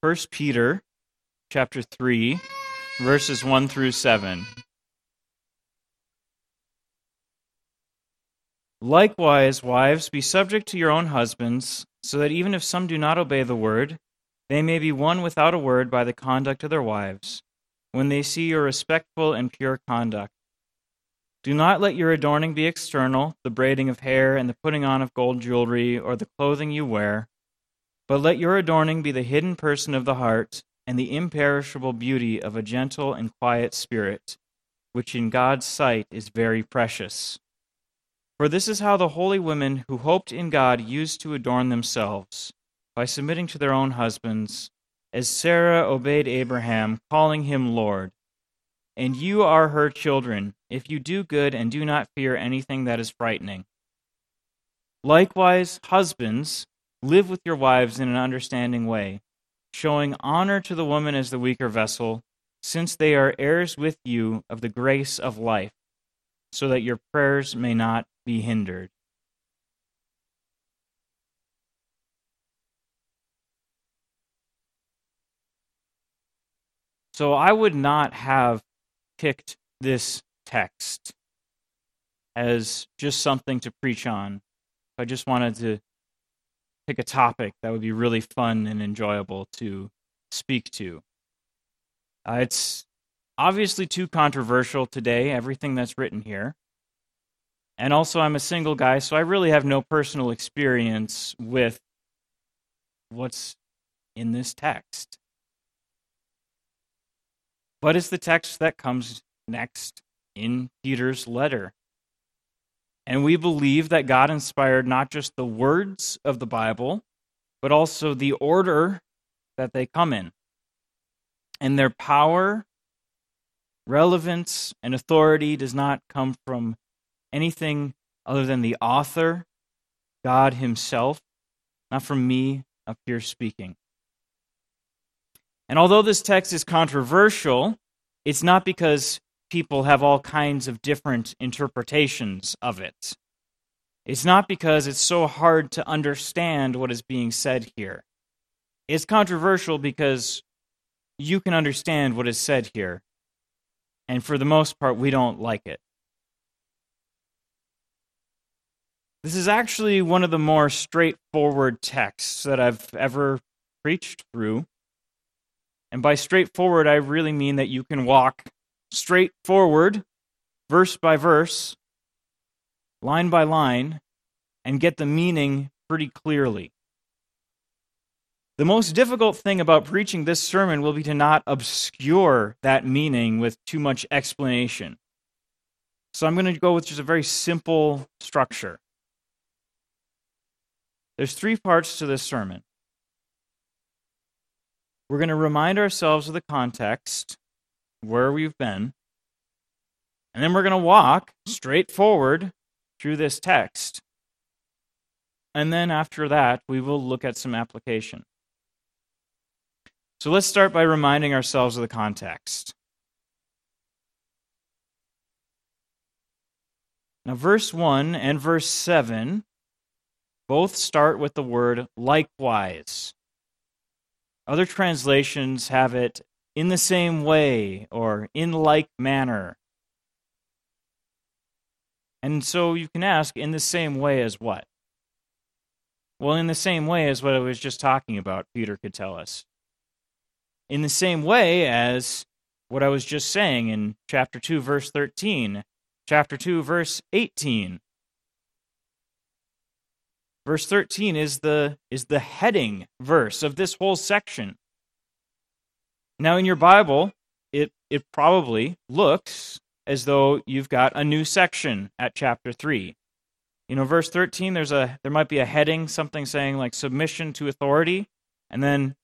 1 Peter chapter 3 verses 1 through 7. Likewise, wives, be subject to your own husbands, so that even if some do not obey the word, they may be won without a word by the conduct of their wives, when they see your respectful and pure conduct. Do not let your adorning be external, the braiding of hair and the putting on of gold jewelry or the clothing you wear, but let your adorning be the hidden person of the heart and the imperishable beauty of a gentle and quiet spirit, which in God's sight is very precious. For this is how the holy women who hoped in God used to adorn themselves, by submitting to their own husbands, as Sarah obeyed Abraham, calling him Lord. And you are her children, if you do good and do not fear anything that is frightening. Likewise, husbands, live with your wives in an understanding way, showing honor to the woman as the weaker vessel, since they are heirs with you of the grace of life, so that your prayers may not be hindered. So I would not have picked this text as just something to preach on. I just wanted to pick a topic that would be really fun and enjoyable to speak to. Uh, it's obviously too controversial today, everything that's written here. And also, I'm a single guy, so I really have no personal experience with what's in this text. But it's the text that comes next in Peter's letter. And we believe that God inspired not just the words of the Bible, but also the order that they come in. And their power, relevance, and authority does not come from anything other than the author, God Himself, not from me up here speaking. And although this text is controversial, it's not because people have all kinds of different interpretations of it. It's not because it's so hard to understand what is being said here. It's controversial because you can understand what is said here. And for the most part, we don't like it. This is actually one of the more straightforward texts that I've ever preached through. And by straightforward, I really mean that you can walk straight forward, verse by verse, line by line, and get the meaning pretty clearly. The most difficult thing about preaching this sermon will be to not obscure that meaning with too much explanation. So I'm going to go with just a very simple structure. There's three parts to this sermon. We're going to remind ourselves of the context, where we've been, and then we're going to walk straight forward through this text. And then after that, we will look at some application. So let's start by reminding ourselves of the context. Now, verse 1 and verse 7 both start with the word likewise. Other translations have it in the same way or in like manner. And so you can ask, in the same way as what? Well, in the same way as what I was just talking about, Peter could tell us. In the same way as what I was just saying in chapter 2, verse 13, chapter 2, verse 18, Verse 13 is the, is the heading verse of this whole section. Now, in your Bible, it, it probably looks as though you've got a new section at chapter 3. You know, verse 13, there's a, there might be a heading, something saying like submission to authority. And then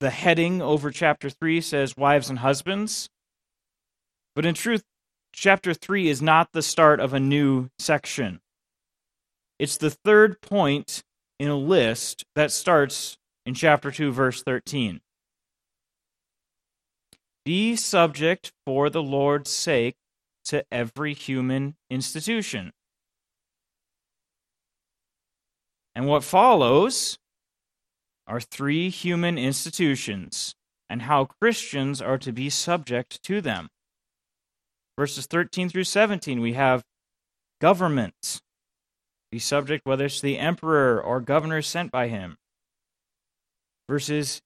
the heading over chapter 3 says wives and husbands. But in truth, chapter 3 is not the start of a new section. It's the third point in a list that starts in chapter 2, verse 13. Be subject for the Lord's sake to every human institution. And what follows are three human institutions and how Christians are to be subject to them. Verses 13 through 17, we have government. Be subject whether it's the emperor or governor sent by him. Verses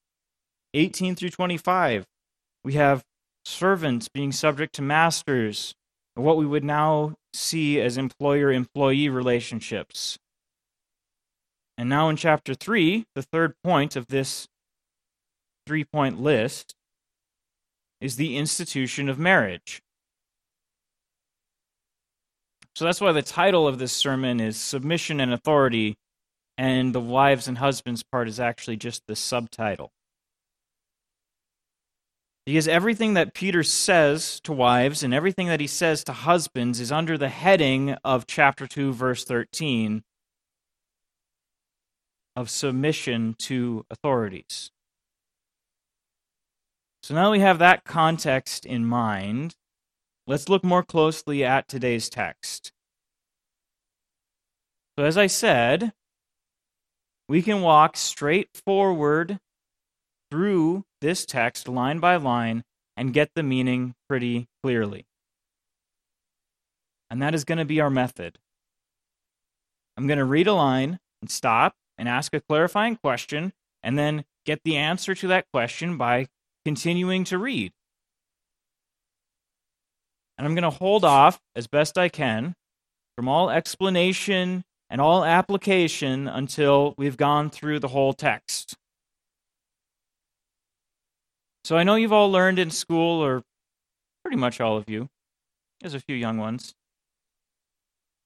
18 through 25, we have servants being subject to masters, what we would now see as employer employee relationships. And now in chapter 3, the third point of this three point list is the institution of marriage. So that's why the title of this sermon is Submission and Authority, and the wives and husbands part is actually just the subtitle. Because everything that Peter says to wives and everything that he says to husbands is under the heading of chapter 2, verse 13 of submission to authorities. So now we have that context in mind. Let's look more closely at today's text. So, as I said, we can walk straight forward through this text line by line and get the meaning pretty clearly. And that is going to be our method. I'm going to read a line and stop and ask a clarifying question and then get the answer to that question by continuing to read. And I'm going to hold off as best I can from all explanation and all application until we've gone through the whole text. So I know you've all learned in school, or pretty much all of you, there's a few young ones,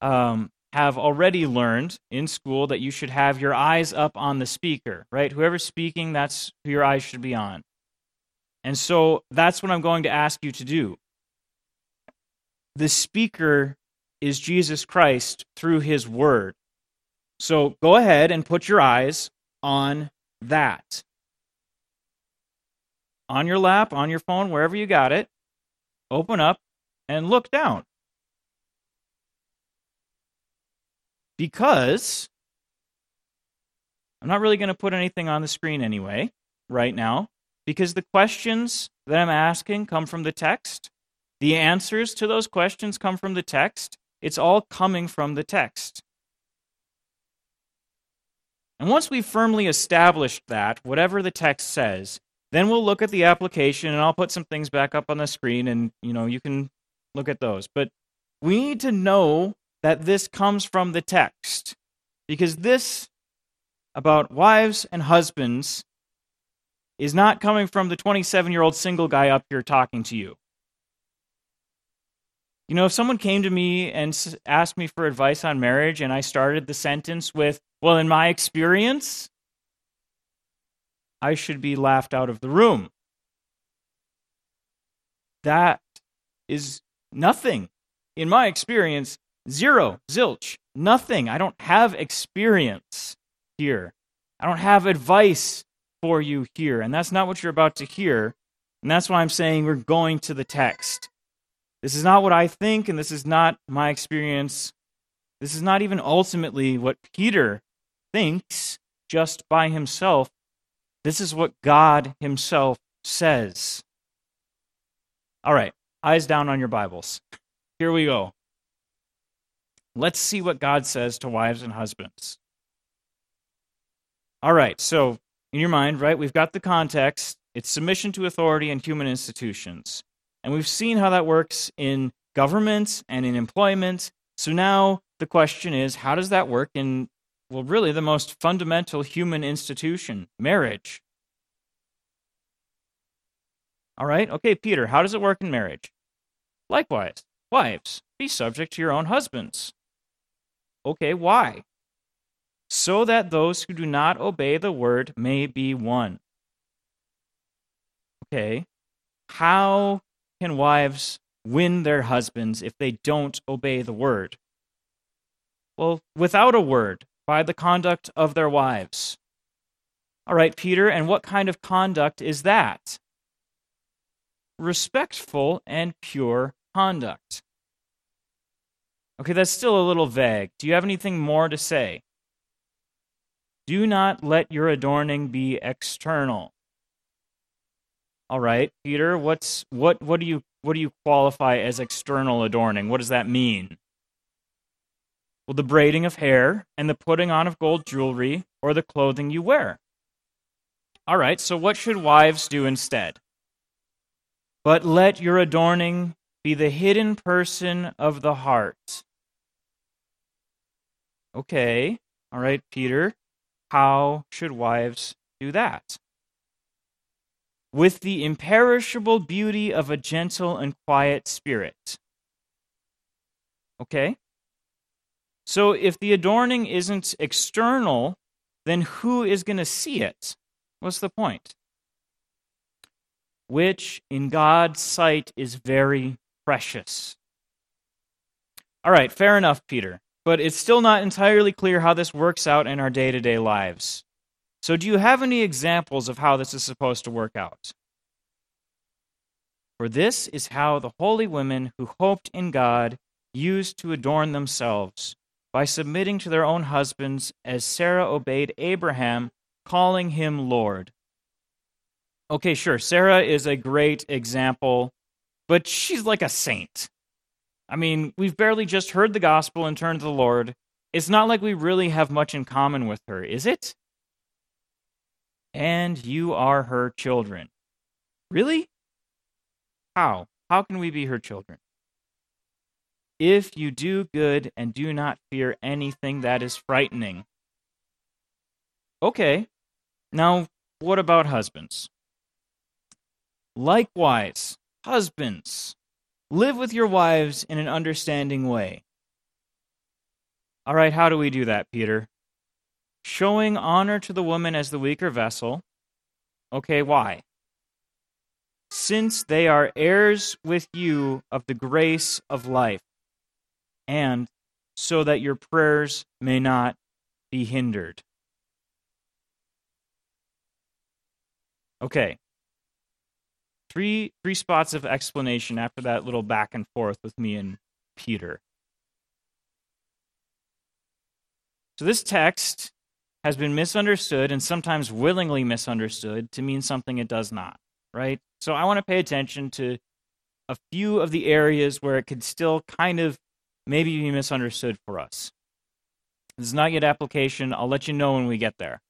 um, have already learned in school that you should have your eyes up on the speaker, right? Whoever's speaking, that's who your eyes should be on. And so that's what I'm going to ask you to do. The speaker is Jesus Christ through his word. So go ahead and put your eyes on that. On your lap, on your phone, wherever you got it, open up and look down. Because I'm not really going to put anything on the screen anyway, right now because the questions that I'm asking come from the text. The answers to those questions come from the text. It's all coming from the text. And once we've firmly established that, whatever the text says, then we'll look at the application and I'll put some things back up on the screen and you know you can look at those. But we need to know that this comes from the text because this about wives and husbands is not coming from the 27 year old single guy up here talking to you. You know, if someone came to me and asked me for advice on marriage, and I started the sentence with, Well, in my experience, I should be laughed out of the room. That is nothing. In my experience, zero, zilch, nothing. I don't have experience here. I don't have advice for you here. And that's not what you're about to hear. And that's why I'm saying we're going to the text. This is not what I think, and this is not my experience. This is not even ultimately what Peter thinks just by himself. This is what God himself says. All right, eyes down on your Bibles. Here we go. Let's see what God says to wives and husbands. All right, so in your mind, right? We've got the context. It's submission to authority and human institutions. And we've seen how that works in government and in employment. So now the question is how does that work in, well, really the most fundamental human institution, marriage? All right, okay, Peter, how does it work in marriage? Likewise, wives, be subject to your own husbands. Okay, why? so that those who do not obey the word may be won. Okay, how can wives win their husbands if they don't obey the word? Well, without a word, by the conduct of their wives. All right, Peter, and what kind of conduct is that? Respectful and pure conduct. Okay, that's still a little vague. Do you have anything more to say? Do not let your adorning be external. All right, Peter, what's what what do you what do you qualify as external adorning? What does that mean? Well, the braiding of hair and the putting on of gold jewelry or the clothing you wear. All right, so what should wives do instead? But let your adorning be the hidden person of the heart. Okay, all right, Peter, how should wives do that? With the imperishable beauty of a gentle and quiet spirit. Okay? So if the adorning isn't external, then who is going to see it? What's the point? Which in God's sight is very precious. All right, fair enough, Peter. But it's still not entirely clear how this works out in our day to day lives. So, do you have any examples of how this is supposed to work out? For this is how the holy women who hoped in God used to adorn themselves by submitting to their own husbands, as Sarah obeyed Abraham, calling him Lord. Okay, sure, Sarah is a great example, but she's like a saint. I mean, we've barely just heard the gospel and turned to the Lord. It's not like we really have much in common with her, is it? And you are her children. Really? How? How can we be her children? If you do good and do not fear anything that is frightening. Okay, now what about husbands? Likewise, husbands, live with your wives in an understanding way. All right, how do we do that, Peter? Showing honor to the woman as the weaker vessel. Okay, why? Since they are heirs with you of the grace of life and so that your prayers may not be hindered. Okay. Three three spots of explanation after that little back and forth with me and Peter. So this text has been misunderstood and sometimes willingly misunderstood to mean something it does not, right? So I want to pay attention to a few of the areas where it could still kind of maybe be misunderstood for us. This is not yet application. I'll let you know when we get there.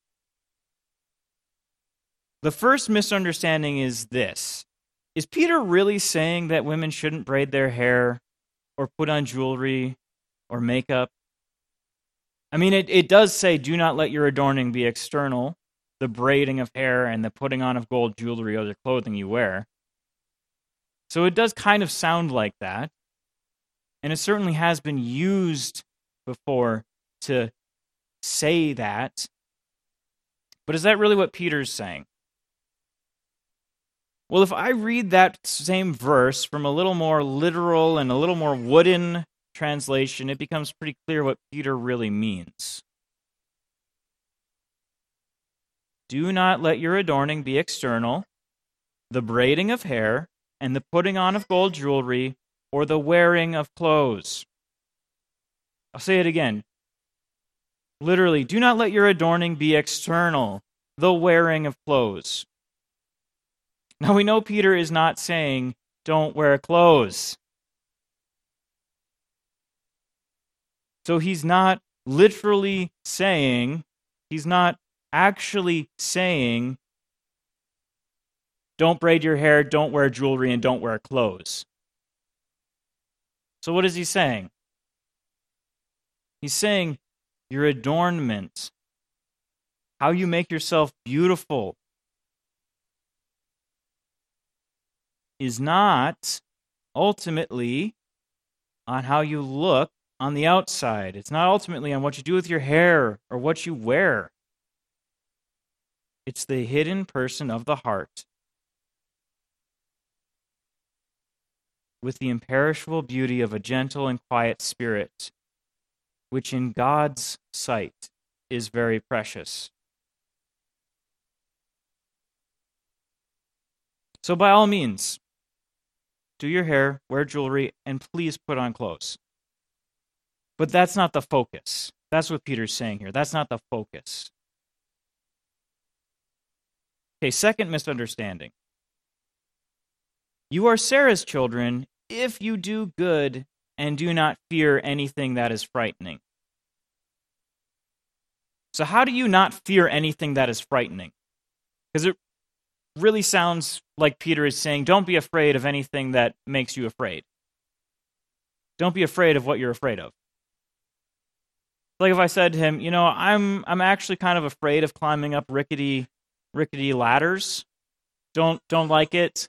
The first misunderstanding is this Is Peter really saying that women shouldn't braid their hair or put on jewelry or makeup? I mean, it, it does say, do not let your adorning be external, the braiding of hair and the putting on of gold jewelry or the clothing you wear. So it does kind of sound like that. And it certainly has been used before to say that. But is that really what Peter's saying? Well, if I read that same verse from a little more literal and a little more wooden translation, it becomes pretty clear what Peter really means. Do not let your adorning be external, the braiding of hair, and the putting on of gold jewelry, or the wearing of clothes. I'll say it again. Literally, do not let your adorning be external, the wearing of clothes. Now we know Peter is not saying, don't wear clothes. So he's not literally saying, he's not actually saying, don't braid your hair, don't wear jewelry, and don't wear clothes. So, what is he saying? He's saying your adornment, how you make yourself beautiful, is not ultimately on how you look on the outside. It's not ultimately on what you do with your hair or what you wear. It's the hidden person of the heart. With the imperishable beauty of a gentle and quiet spirit, which in God's sight is very precious. So, by all means, do your hair, wear jewelry, and please put on clothes. But that's not the focus. That's what Peter's saying here. That's not the focus. Okay, second misunderstanding. You are Sarah's children if you do good and do not fear anything that is frightening. So, how do you not fear anything that is frightening? Because it really sounds like Peter is saying, don't be afraid of anything that makes you afraid. Don't be afraid of what you're afraid of. Like if I said to him, you know, I'm I'm actually kind of afraid of climbing up rickety rickety ladders. Don't don't like it.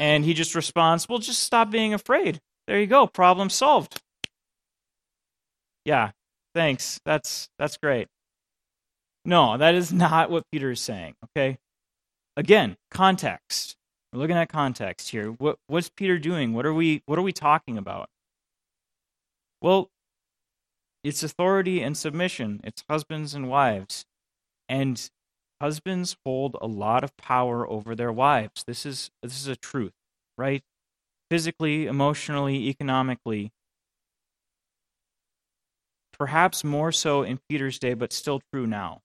And he just responds, "Well, just stop being afraid." There you go, problem solved. Yeah, thanks. That's that's great. No, that is not what Peter is saying, okay? Again, context. We're looking at context here. What what's Peter doing? What are we what are we talking about? Well, it's authority and submission. It's husbands and wives. And husbands hold a lot of power over their wives. This is this is a truth, right? Physically, emotionally, economically. Perhaps more so in Peter's day, but still true now.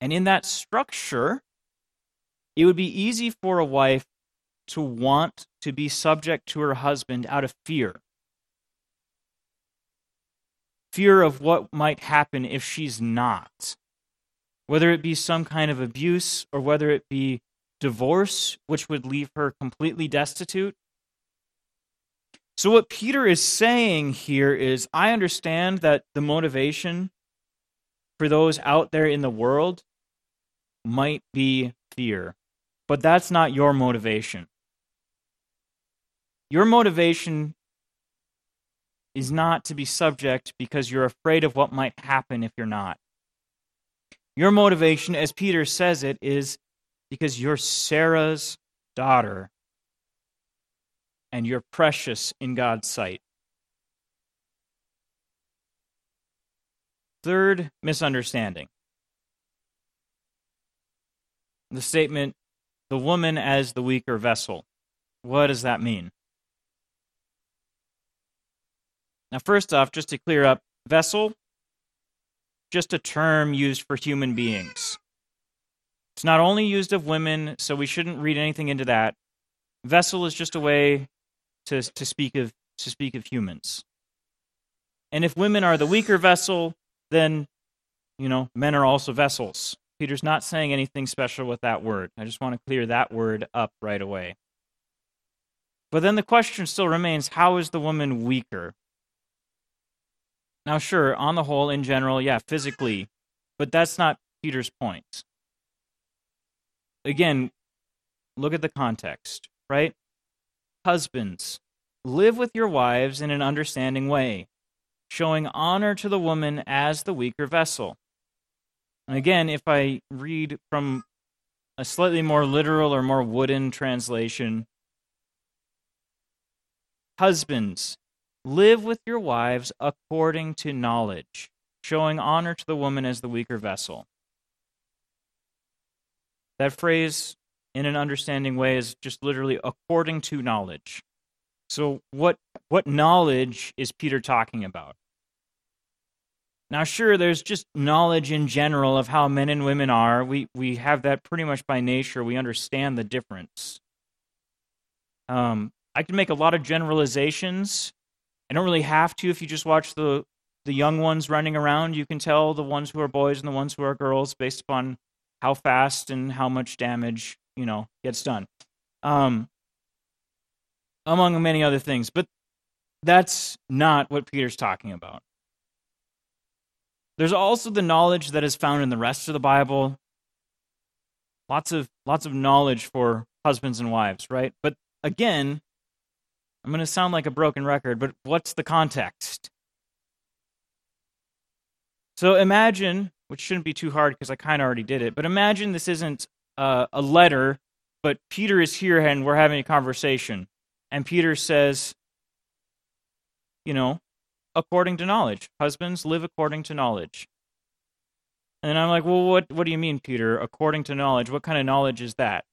And in that structure, it would be easy for a wife to want to be subject to her husband out of fear fear of what might happen if she's not. Whether it be some kind of abuse or whether it be divorce, which would leave her completely destitute. So, what Peter is saying here is I understand that the motivation for those out there in the world might be fear, but that's not your motivation. Your motivation is not to be subject because you're afraid of what might happen if you're not. Your motivation, as Peter says it, is because you're Sarah's daughter and you're precious in God's sight. Third misunderstanding the statement, the woman as the weaker vessel. What does that mean? Now, first off, just to clear up, vessel, just a term used for human beings. It's not only used of women, so we shouldn't read anything into that. Vessel is just a way to, to speak of to speak of humans. And if women are the weaker vessel, then you know, men are also vessels. Peter's not saying anything special with that word. I just want to clear that word up right away. But then the question still remains how is the woman weaker? Now, sure, on the whole, in general, yeah, physically, but that's not Peter's point. Again, look at the context, right? Husbands, live with your wives in an understanding way, showing honor to the woman as the weaker vessel. And again, if I read from a slightly more literal or more wooden translation, husbands, Live with your wives according to knowledge, showing honor to the woman as the weaker vessel. That phrase, in an understanding way, is just literally according to knowledge. So, what, what knowledge is Peter talking about? Now, sure, there's just knowledge in general of how men and women are. We, we have that pretty much by nature. We understand the difference. Um, I can make a lot of generalizations I don't really have to if you just watch the the young ones running around. You can tell the ones who are boys and the ones who are girls based upon how fast and how much damage you know gets done, um, among many other things. But that's not what Peter's talking about. There's also the knowledge that is found in the rest of the Bible. Lots of lots of knowledge for husbands and wives, right? But again, I'm going to sound like a broken record, but what's the context? So imagine, which shouldn't be too hard because I kind of already did it, but imagine this isn't uh, a letter, but Peter is here and we're having a conversation. And Peter says, you know, according to knowledge. Husbands live according to knowledge. And I'm like, well, what, what do you mean, Peter? According to knowledge? What kind of knowledge is that?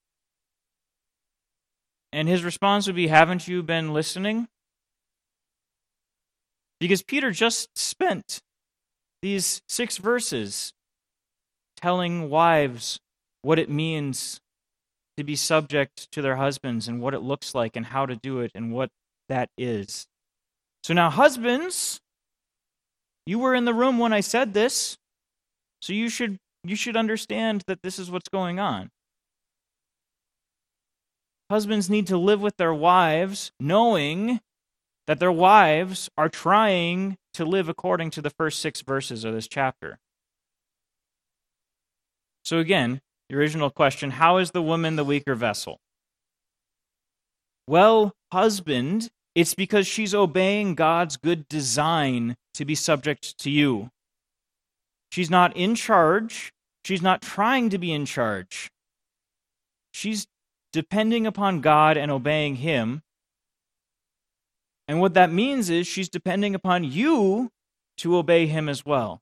And his response would be, Haven't you been listening? Because Peter just spent these six verses telling wives what it means to be subject to their husbands and what it looks like and how to do it and what that is. So now, husbands, you were in the room when I said this, so you should you should understand that this is what's going on. Husbands need to live with their wives knowing that their wives are trying to live according to the first six verses of this chapter. So, again, the original question how is the woman the weaker vessel? Well, husband, it's because she's obeying God's good design to be subject to you. She's not in charge. She's not trying to be in charge. She's depending upon God and obeying Him. And what that means is she's depending upon you to obey Him as well.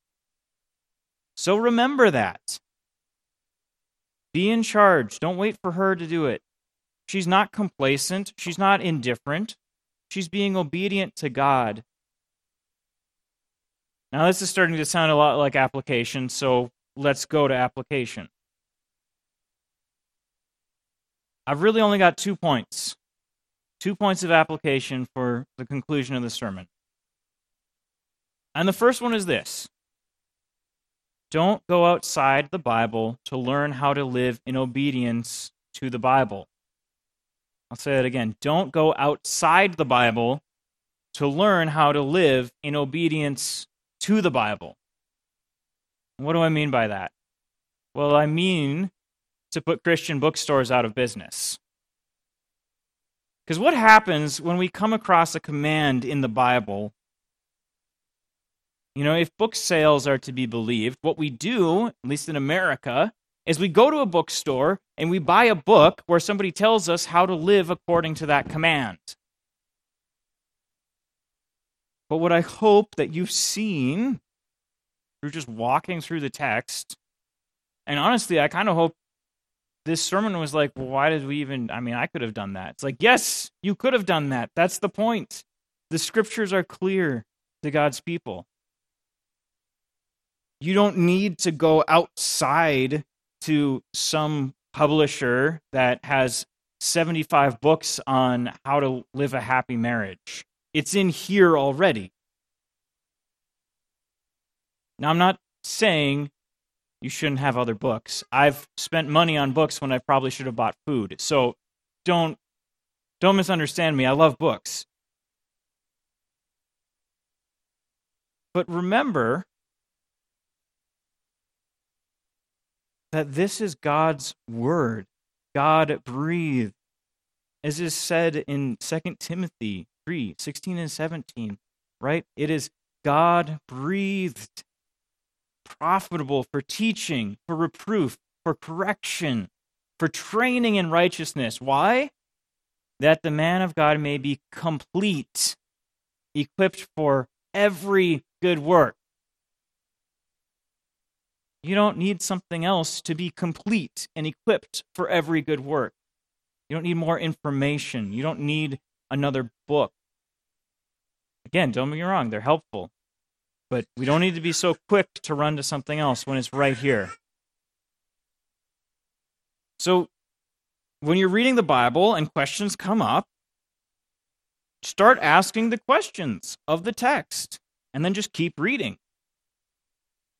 So remember that. Be in charge. Don't wait for her to do it. She's not complacent. She's not indifferent. She's being obedient to God. Now, this is starting to sound a lot like application, so let's go to application. I've really only got two points. Two points of application for the conclusion of the sermon. And the first one is this don't go outside the Bible to learn how to live in obedience to the Bible. I'll say it again. Don't go outside the Bible to learn how to live in obedience to the Bible. What do I mean by that? Well, I mean to put Christian bookstores out of business. Because what happens when we come across a command in the Bible you know, if book sales are to be believed, what we do, at least in America, is we go to a bookstore and we buy a book where somebody tells us how to live according to that command. But what I hope that you've seen through just walking through the text, and honestly, I kind of hope this sermon was like, well, why did we even? I mean, I could have done that. It's like, yes, you could have done that. That's the point. The scriptures are clear to God's people. You don't need to go outside to some publisher that has 75 books on how to live a happy marriage. It's in here already. Now, I'm not saying you shouldn't have other books. I've spent money on books when I probably should have bought food. So don't don't misunderstand me. I love books. But remember that this is God's word. God breathed. As is said in 2 Timothy 3 16 and 17, right? It is God breathed, profitable for teaching, for reproof, for correction, for training in righteousness. Why? That the man of God may be complete, equipped for every good work. You don't need something else to be complete and equipped for every good work. You don't need more information. You don't need another book. Again, don't get me wrong, they're helpful. But we don't need to be so quick to run to something else when it's right here. So, when you're reading the Bible and questions come up, start asking the questions of the text and then just keep reading.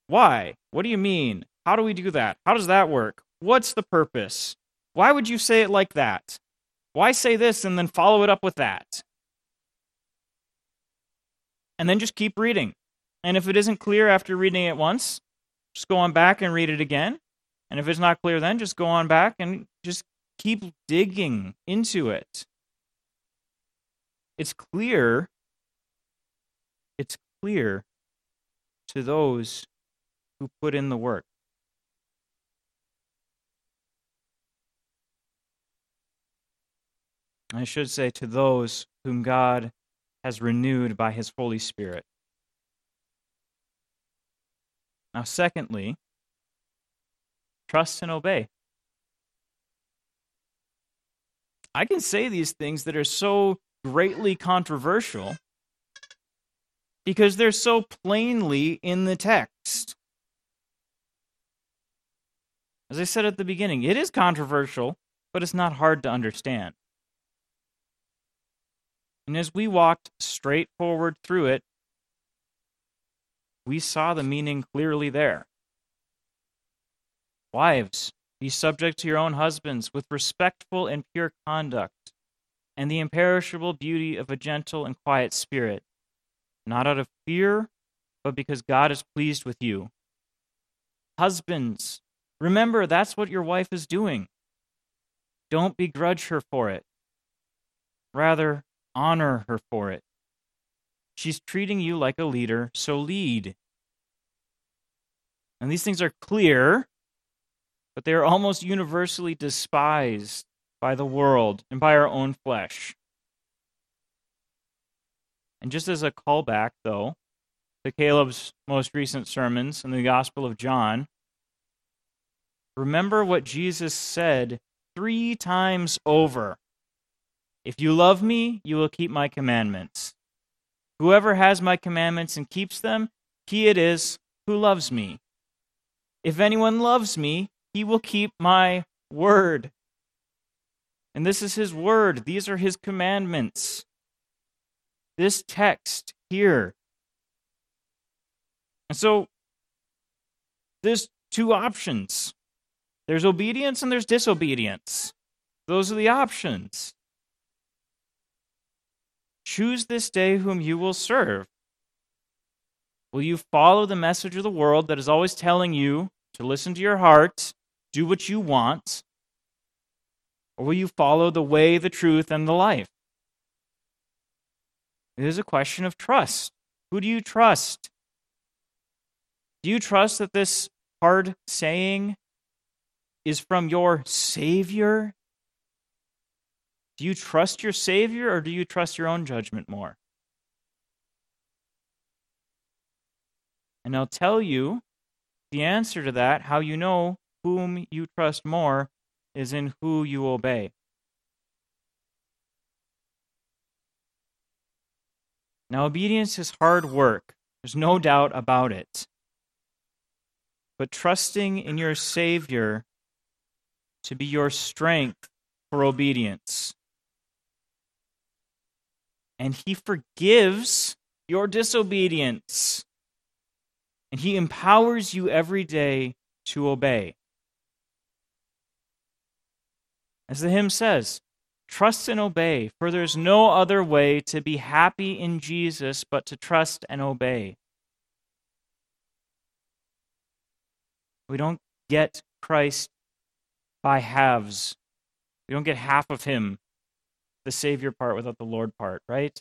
Why? What do you mean? How do we do that? How does that work? What's the purpose? Why would you say it like that? Why say this and then follow it up with that? And then just keep reading. And if it isn't clear after reading it once, just go on back and read it again. And if it's not clear then, just go on back and just keep digging into it. It's clear. It's clear to those who put in the work. I should say to those whom God has renewed by his Holy Spirit. Now, secondly, trust and obey. I can say these things that are so greatly controversial because they're so plainly in the text. As I said at the beginning, it is controversial, but it's not hard to understand. And as we walked straight forward through it, we saw the meaning clearly there. Wives, be subject to your own husbands with respectful and pure conduct, and the imperishable beauty of a gentle and quiet spirit, not out of fear, but because God is pleased with you. Husbands, remember that's what your wife is doing. Don't begrudge her for it. Rather, honor her for it. She's treating you like a leader, so lead. And these things are clear, but they are almost universally despised by the world and by our own flesh. And just as a callback, though, to Caleb's most recent sermons in the Gospel of John, remember what Jesus said three times over If you love me, you will keep my commandments. Whoever has my commandments and keeps them, he it is who loves me. If anyone loves me, he will keep my word. And this is his word, these are his commandments. This text here. And so there's two options there's obedience and there's disobedience. Those are the options. Choose this day whom you will serve. Will you follow the message of the world that is always telling you to listen to your heart, do what you want? Or will you follow the way, the truth, and the life? It is a question of trust. Who do you trust? Do you trust that this hard saying is from your Savior? Do you trust your Savior or do you trust your own judgment more? And I'll tell you the answer to that, how you know whom you trust more, is in who you obey. Now, obedience is hard work. There's no doubt about it. But trusting in your Savior to be your strength for obedience. And He forgives your disobedience. And He empowers you every day to obey. As the hymn says, trust and obey, for there's no other way to be happy in Jesus but to trust and obey. We don't get Christ by halves. We don't get half of him, the Savior part without the Lord part, right?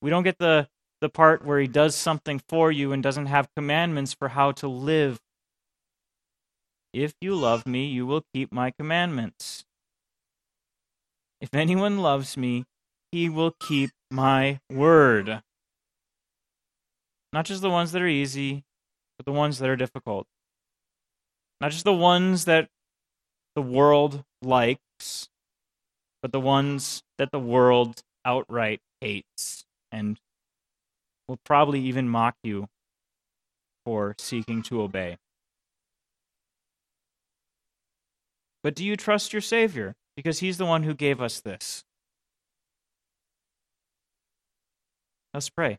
We don't get the, the part where he does something for you and doesn't have commandments for how to live. If you love me, you will keep my commandments. If anyone loves me, he will keep my word. Not just the ones that are easy, but the ones that are difficult. Not just the ones that the world likes, but the ones that the world outright hates and will probably even mock you for seeking to obey. But do you trust your Savior? Because He's the one who gave us this. Let's pray.